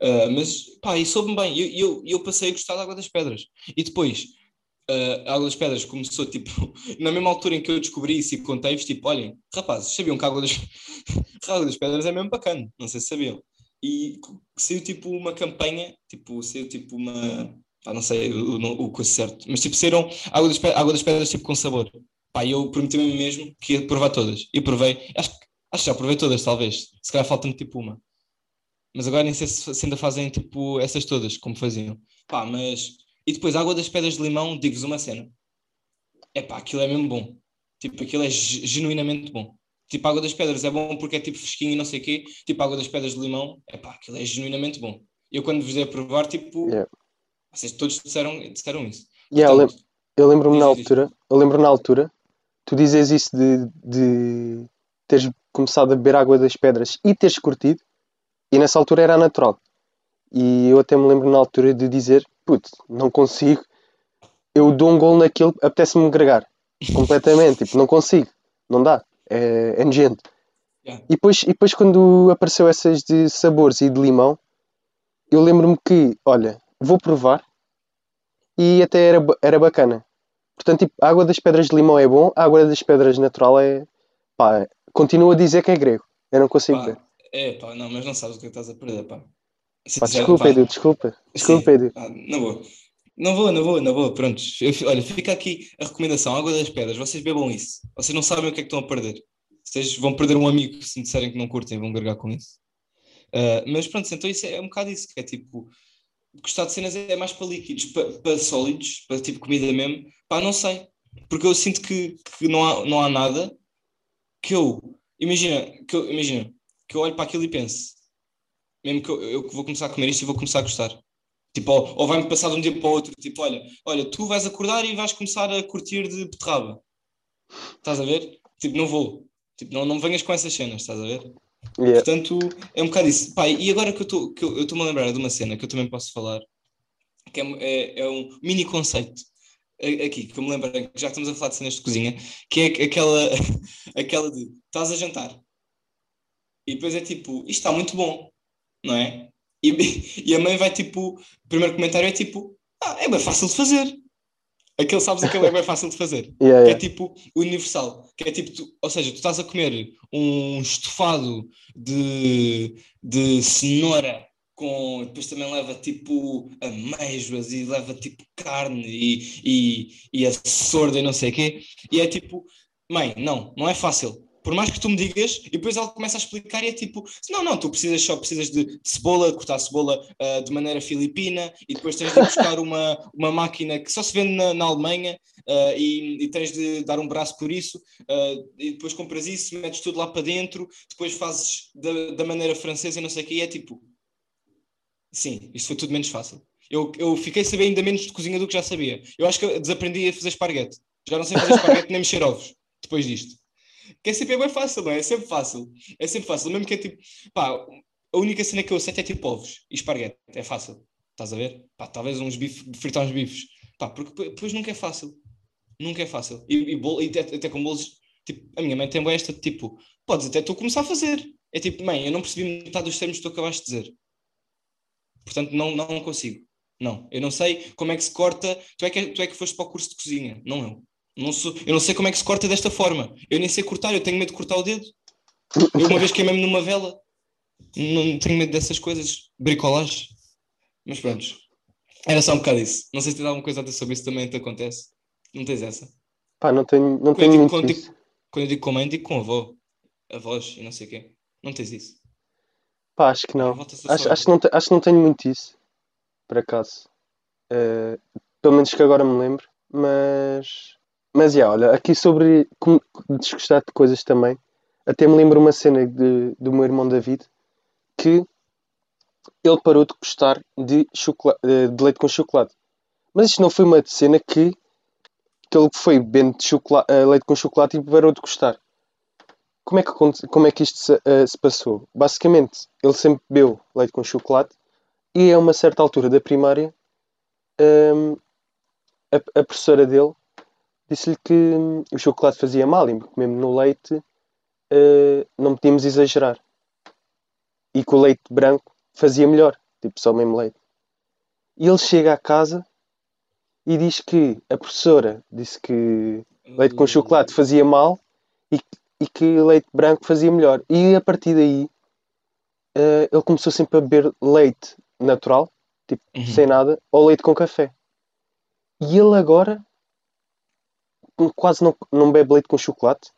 Uh, mas, pá, e soube-me bem. Eu, eu, eu passei a gostar da água das pedras. E depois, uh, a água das pedras começou, tipo, na mesma altura em que eu descobri isso e contei-vos, tipo, olhem, rapazes, sabiam que a água das, a água das pedras é mesmo bacana. Não sei se sabiam. E saiu, tipo, uma campanha, tipo, saiu, tipo, uma Pá, não sei o, o, o certo. Mas tipo, saíram água das, pedras, água das pedras tipo com sabor. Pá, eu prometi a mim mesmo que ia provar todas. E provei. Acho, acho que já provei todas, talvez. Se calhar falta-me tipo uma. Mas agora nem sei se, se ainda fazem tipo essas todas, como faziam. Pá, mas. E depois, água das pedras de limão, digo-vos uma cena. É pá, aquilo é mesmo bom. Tipo, aquilo é genuinamente bom. Tipo, água das pedras é bom porque é tipo fresquinho e não sei o quê. Tipo, água das pedras de limão, é pá, aquilo é genuinamente bom. Eu quando vos dei a provar, tipo, Yeah. vocês todos disseram, disseram isso. Yeah, Portanto, eu lembro-me na altura, eu lembro na altura, tu dizes isso de, de teres começado a beber água das pedras e teres curtido, e nessa altura era natural. E eu até me lembro na altura de dizer, putz, não consigo, eu dou um gol naquilo, apetece-me gregar completamente, tipo, não consigo, não dá, é, é nojento. Yeah. E depois, e depois quando apareceu essas de sabores e de limão, eu lembro-me que, olha, vou provar e até era, era bacana. Portanto, tipo, a água das pedras de limão é bom, a água das pedras natural é. pá, continuo a dizer que é grego. Eu não consigo pá, ver. é pá, não, mas não sabes o que é estás a perder, pá. Se Pá, disser- desculpa, pá, Edu, desculpa. Desculpa, sim, Edu. pá, não vou. Não vou, não vou, não vou, pronto. Olha, fica aqui a recomendação, água das pedras, vocês bebam isso. Vocês não sabem o que é que estão a perder. Vocês vão perder um amigo se me disserem que não curtem, vão gargar com isso. Ah, mas pronto, então isso é, é um bocado isso, que é tipo, gostar de cenas é mais para líquidos, para, para sólidos, para tipo comida mesmo, pá, não sei. Porque eu sinto que, que não, há, não há nada que eu, imagina, que eu, imagina, que eu olho para aquilo e penso, mesmo que eu, eu vou começar a comer isto e vou começar a gostar. Tipo, ou, ou vai-me passar de um dia para o outro, tipo, olha, olha, tu vais acordar e vais começar a curtir de beterraba. Estás a ver? Tipo, não vou. Tipo, não, não venhas com essas cenas, estás a ver? Yeah. Portanto, é um bocado isso. Pá, e agora que eu estou que eu eu estou-me a lembrar de uma cena que eu também posso falar, que é, é, é um mini conceito aqui, que eu me lembro, já estamos a falar de cenas de cozinha, que é aquela, aquela de estás a jantar e depois é tipo, isto está muito bom, não é? E, e a mãe vai tipo, o primeiro comentário é tipo, ah, é bem fácil de fazer. Aquele, sabes, aquele é bem fácil de fazer Yeah, que é yeah. tipo universal, que é tipo, tu- ou seja, tu estás a comer um estofado de, de cenoura com, depois também leva tipo amêijoas e leva tipo carne e, e, e a sorda e não sei o quê, e é tipo, mãe, não, não é fácil. Por mais que tu me digas, e depois ela começa a explicar e é tipo, não, não, tu precisas só precisas de, cebola, cortar cebola ah, de maneira filipina, e depois tens de buscar uma, uma máquina que só se vende na, na Alemanha, Uh, e, e tens de dar um braço por isso, uh, e depois compras isso, metes tudo lá para dentro, depois fazes da, da maneira francesa e não sei o que, e é tipo, sim, isso foi tudo menos fácil. Eu, eu fiquei a saber ainda menos de cozinha do que já sabia. Eu acho que eu desaprendi a fazer esparguete. Já não sei fazer esparguete nem mexer ovos, depois disto. Que é sempre bem fácil, não é? É sempre fácil. É sempre fácil. Mesmo que é tipo, pá, a única cena que eu aceito é tipo ovos e esparguete. É fácil. Estás a ver? Pá, talvez uns bifes, fritar uns bifes. Pá, porque depois nunca é fácil. Nunca é fácil. E, e, bolo, e até, até com bolos, tipo, a minha mãe tem esta, tipo, podes até tu começar a fazer. É tipo, mãe, eu não percebi metade dos termos que tu acabaste de dizer. Portanto, não, não consigo. Não, eu não sei como é que se corta. Tu é que, tu é que foste para o curso de cozinha, não eu. Não sou, eu não sei como é que se corta desta forma. Eu nem sei cortar, eu tenho medo de cortar o dedo. Eu uma vez queimei-me numa vela. Não tenho medo dessas coisas. Bricolagem. Mas pronto. Era só um bocado isso. Não sei se tens alguma coisa a dizer sobre isso também te acontece. Não tens essa? Pá, não tenho, não Quando eu tenho digo, muito quando, digo, quando eu digo com a mãe, digo com a avó. Avós e não sei o quê. Não tens isso. Pá, acho que não. Acho, acho, que não te- acho que não tenho muito isso, por acaso. Eh, pelo menos que agora me lembro. Mas, mas já, olha, aqui sobre como desgostar de coisas também. Até me lembro uma cena de, do meu irmão David que ele parou de gostar de, eh, de leite com chocolate. Mas isto não foi uma cena que, que ele foi bebendo de eh, leite com chocolate e parou de gostar. Como é que, como é que isto se, eh, se passou? Basicamente, ele sempre bebeu leite com chocolate e a uma certa altura da primária, hum, a, a professora dele disse-lhe que hum, o chocolate fazia mal e que mesmo no leite eh, não podíamos exagerar. E que o leite branco fazia melhor, tipo só mesmo leite. E ele chega à casa e diz que a professora disse que leite com chocolate fazia mal e, e que leite branco fazia melhor. E a partir daí eh, ele começou sempre a beber leite natural, tipo Uhum. sem nada, ou leite com café. E ele agora quase não, não bebe leite com chocolate.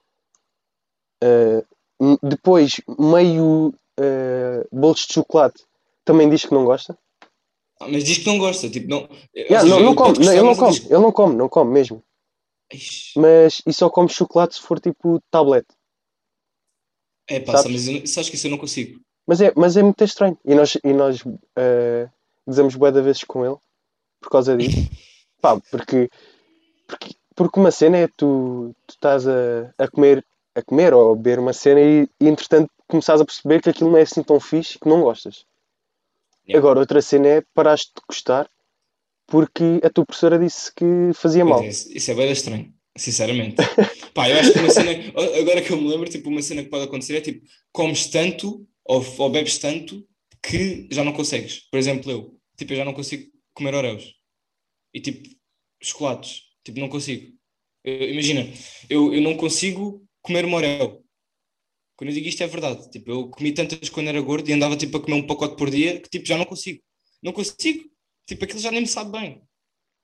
M- depois, meio eh, bolos de chocolate também diz que não gosta. Ah, mas diz que não gosta, tipo, não. Yeah, seja, não, não come, não, ele não come, ele não come, não come mesmo. Ixi, Mas e só come chocolate se for tipo tablet. É pá, Sabes? mas eu, sabes que isso eu não consigo. Mas é, mas é muito estranho. E nós, e nós eh, dizemos bué de vezes com ele por causa disso. Pá, porque, porque, porque uma cena é tu, tu estás a, a comer a comer ou a beber uma cena e, e entretanto começares a perceber que aquilo não é assim tão fixe que não gostas. Yeah. Agora, outra cena é paraste de gostar porque a tua professora disse que fazia mal. Isso, é bem estranho, sinceramente. Pá, eu acho que uma cena, agora que eu me lembro, tipo, uma cena que pode acontecer é tipo, comes tanto ou, ou bebes tanto que já não consegues. Por exemplo, eu, tipo, eu já não consigo comer Oreos. E tipo, chocolates, tipo, não consigo. Eu- imagina, eu, eu não consigo comer uma Oreo. Quando eu digo isto é verdade. Tipo, eu comi tantas quando era gordo e andava tipo a comer um pacote por dia que tipo, já não consigo. Não consigo. Tipo, aquilo já nem me sabe bem.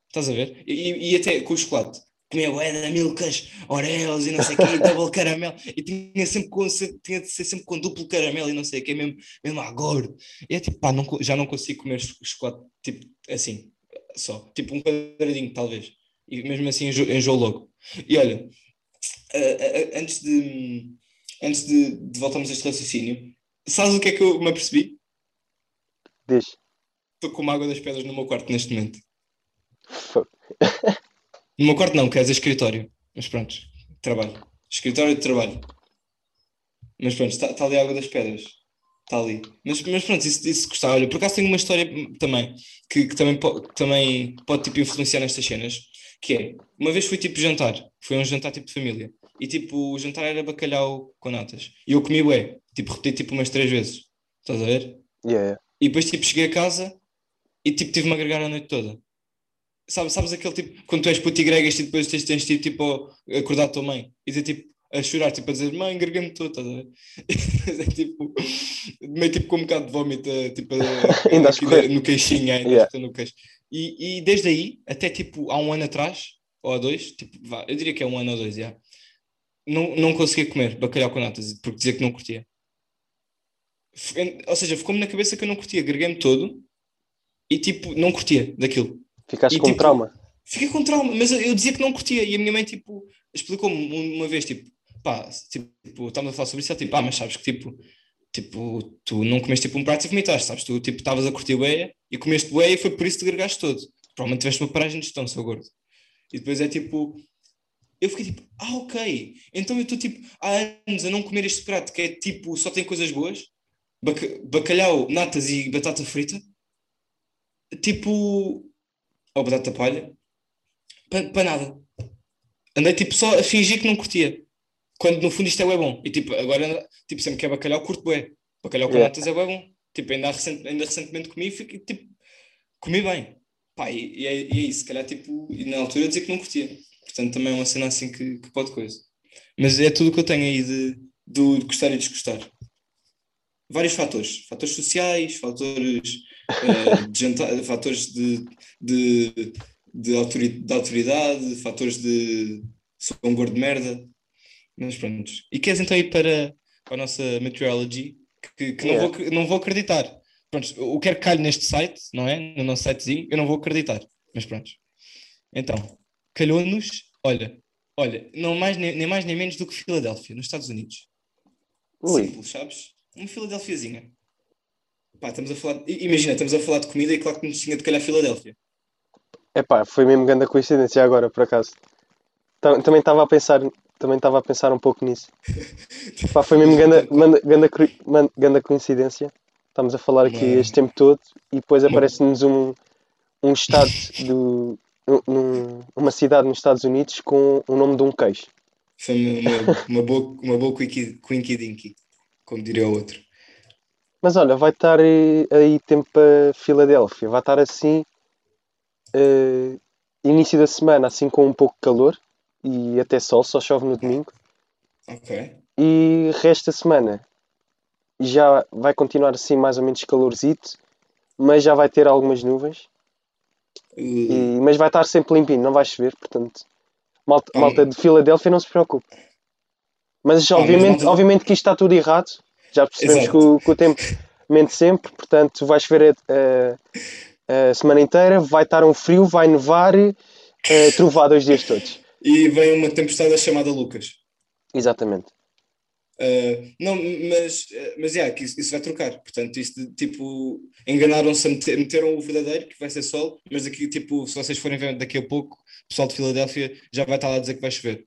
Estás a ver? E, e até com o chocolate. Comia da Milkas, Oreos e não sei o quê, double caramelo. E tinha sempre com, tinha de ser sempre com duplo caramelo e não sei o quê, mesmo, mesmo à gordo. E é tipo, pá, não, já não consigo comer cho- chocolate, tipo, assim, só. Tipo um quadradinho, talvez. E mesmo assim enjoo, enjoo logo. E olha, antes de, antes de, de voltarmos a este raciocínio, sabes o que é que eu me apercebi? Diz. Estou com uma água das pedras no meu quarto neste momento. No meu quarto não, quer dizer escritório. Mas pronto, trabalho. Escritório de trabalho. Mas pronto, está, está ali a água das pedras. Está ali. Mas, mas pronto, isso, isso gostar. Olha, por acaso tenho uma história também que, que também, que também pode tipo, influenciar nestas cenas. Que é, uma vez fui tipo jantar. Foi um jantar tipo de família. E tipo, o jantar era bacalhau com natas. E eu comi bué. Tipo, repeti tipo umas três vezes. Estás a ver? Yeah. E depois, tipo, cheguei a casa e, tipo, tive-me a agregar a noite toda. Sabes, sabes aquele tipo, quando tu és puto e gregas e depois tens, tens tipo, tipo, a acordar a tua mãe e dizer, tipo, a chorar, tipo, a dizer, mãe, agreguei-me todo, estás a ver? é tipo, meio tipo com um bocado de vómito, eh, tipo, a- Ainda escorrer. no queixinho, ainda Yeah. yeah. no queixo. E, e desde aí, até tipo, há um ano atrás, ou há dois, tipo, vá, eu diria que é um ano ou dois, já. Não, não conseguia comer bacalhau com natas, porque dizia que não curtia. Ou seja, ficou-me na cabeça que eu não curtia, agreguei-me todo e tipo, não curtia daquilo. Ficaste E, com tipo, trauma. Fiquei com trauma, mas eu, dizia que não curtia e a minha mãe tipo, explicou-me um- uma vez, tipo, pá, tipo, estamos a falar sobre isso, ela, tipo, ah, mas sabes que tipo, tipo, tu não comeste tipo um prato e vomitaste, sabes? Tu tipo, estavas a curtir bué e comeste bué e foi por isso que te gregaste todo. Provavelmente tiveste uma paragem de gestão, seu gordo. E depois é tipo, eu fiquei tipo, ah, ok, então eu estou tipo, há anos a não comer este prato que é tipo, só tem coisas boas, baca- bacalhau, natas e batata frita, tipo, ou batata palha, para nada. Andei tipo só a fingir que não curtia. Quando no fundo isto é bué bom. E tipo, agora, tipo, sempre que é bacalhau, curto bué. Bacalhau com Yeah. natas é bué bom. Tipo, ainda, recent, ainda recentemente comi e fiquei tipo, comi bem. Pá, e, e é, e é isso. Se calhar, tipo, e na altura eu dizia que não curtia. Portanto, também é uma cena assim que, que pode coisa. Mas é tudo o que eu tenho aí de, de gostar e desgostar. Vários fatores. Fatores sociais, fatores eh, de jantar, fatores de, de, de, autori- de autoridade, fatores de sou um gordo de merda. Mas pronto. E queres então ir para, para a nossa meteorology? Que, que Yeah. não, vou, não vou acreditar. Pronto, o que quer que calhe neste site, não é? No nosso sitezinho, eu não vou acreditar. Mas pronto. Então, calhou-nos, olha, olha, não mais, nem, nem mais nem menos do que Filadélfia, nos Estados Unidos. Ui. Simples, sabes? Uma Filadelfiazinha. Pá, estamos a falar. Imagina, estamos a falar de comida e claro que nos tinha de calhar Filadélfia. Epá, foi mesmo grande coincidência agora, por acaso. Tam- Também estava a pensar também estava a pensar um pouco nisso. Pá, foi mesmo cru- man- ganda coincidência. Estamos a falar aqui este tempo todo e depois aparece-nos um, um estado do. num- uma cidade nos Estados Unidos com o nome de um queijo. Foi uma, uma, uma boa, uma boa quinky, quinky dinky, como diria o outro. Mas olha, vai estar eh, aí tempo para Filadélfia. Vai estar assim. eh, início da semana, assim com um pouco de calor e até sol, só chove no domingo. Ok. E resto da semana já vai continuar assim mais ou menos calorzito, mas já vai ter algumas nuvens. Uh, E- mas vai estar sempre limpinho, não vai chover, portanto. Malta, malta de Filadélfia não se preocupe. Mas mas obviamente, obviamente que isto está tudo errado. Já percebemos que o, que o tempo mente sempre, portanto vai chover a, a- a semana inteira, vai estar um frio, vai nevar, eh, trovar dois dias todos. e vem uma tempestade chamada Lucas. Exatamente. Uh, não, mas, mas yeah, que isso, isso vai trocar. Portanto, isto tipo, enganaram-se a meter, meteram o verdadeiro, que vai ser sol, mas aqui, tipo, se vocês forem ver daqui a pouco, o pessoal de Filadélfia já vai estar lá a dizer que vai chover.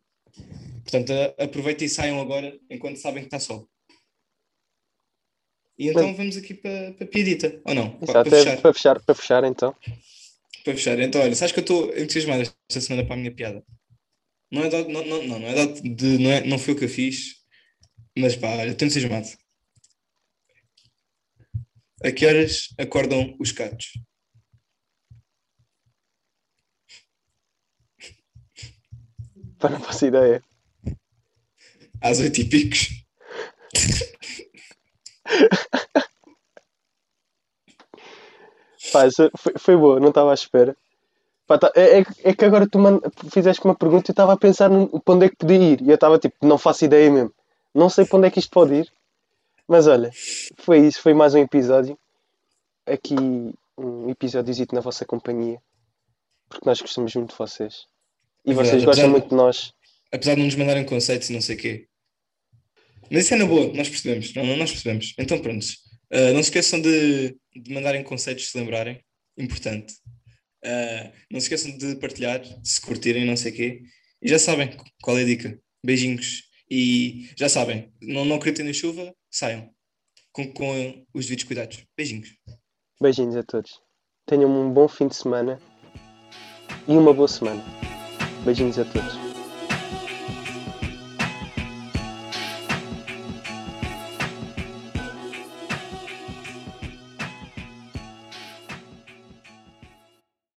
Portanto, aproveitem e saiam agora enquanto sabem que está sol. E então Mas- vamos aqui para para a piadita, ou não? Exato, para é fechar. para fechar, para fechar então. Para fechar. Então, olha, sabes que eu estou entusiasmado esta semana para a minha piada. Não é dado, não, não, não, não é dado de, não, é, não foi o que eu fiz, mas pá, olha, estou entusiasmado. A que horas acordam os gatos? Para não faço ideia. Às oito e picos. Pá, foi, foi boa, não estava à espera. Pá, tá- é, é, é que agora tu man- fizeste uma pergunta e eu estava a pensar no- para onde é que podia ir. E eu estava tipo, não faço ideia mesmo. Não sei para onde é que isto pode ir. Mas olha, foi isso, foi mais um episódio. Aqui um episódiozito na vossa companhia. Porque nós gostamos muito de vocês. E vocês verdade, gostam muito de nós. Apesar de não nos mandarem conceitos e não sei o quê. Mas isso é na boa, nós percebemos. Não, não, nós percebemos. Então, prontos. Ah, não se esqueçam de, de mandarem conceitos se lembrarem. Importante. Ah, não se esqueçam de partilhar, se curtirem, não sei o quê. E já sabem qual é a dica. Beijinhos. E já sabem, não, não acreditem na chuva, saiam. Com, com os devidos cuidados. Beijinhos. Beijinhos a todos. Tenham um bom fim de semana. E uma boa semana. Beijinhos a todos.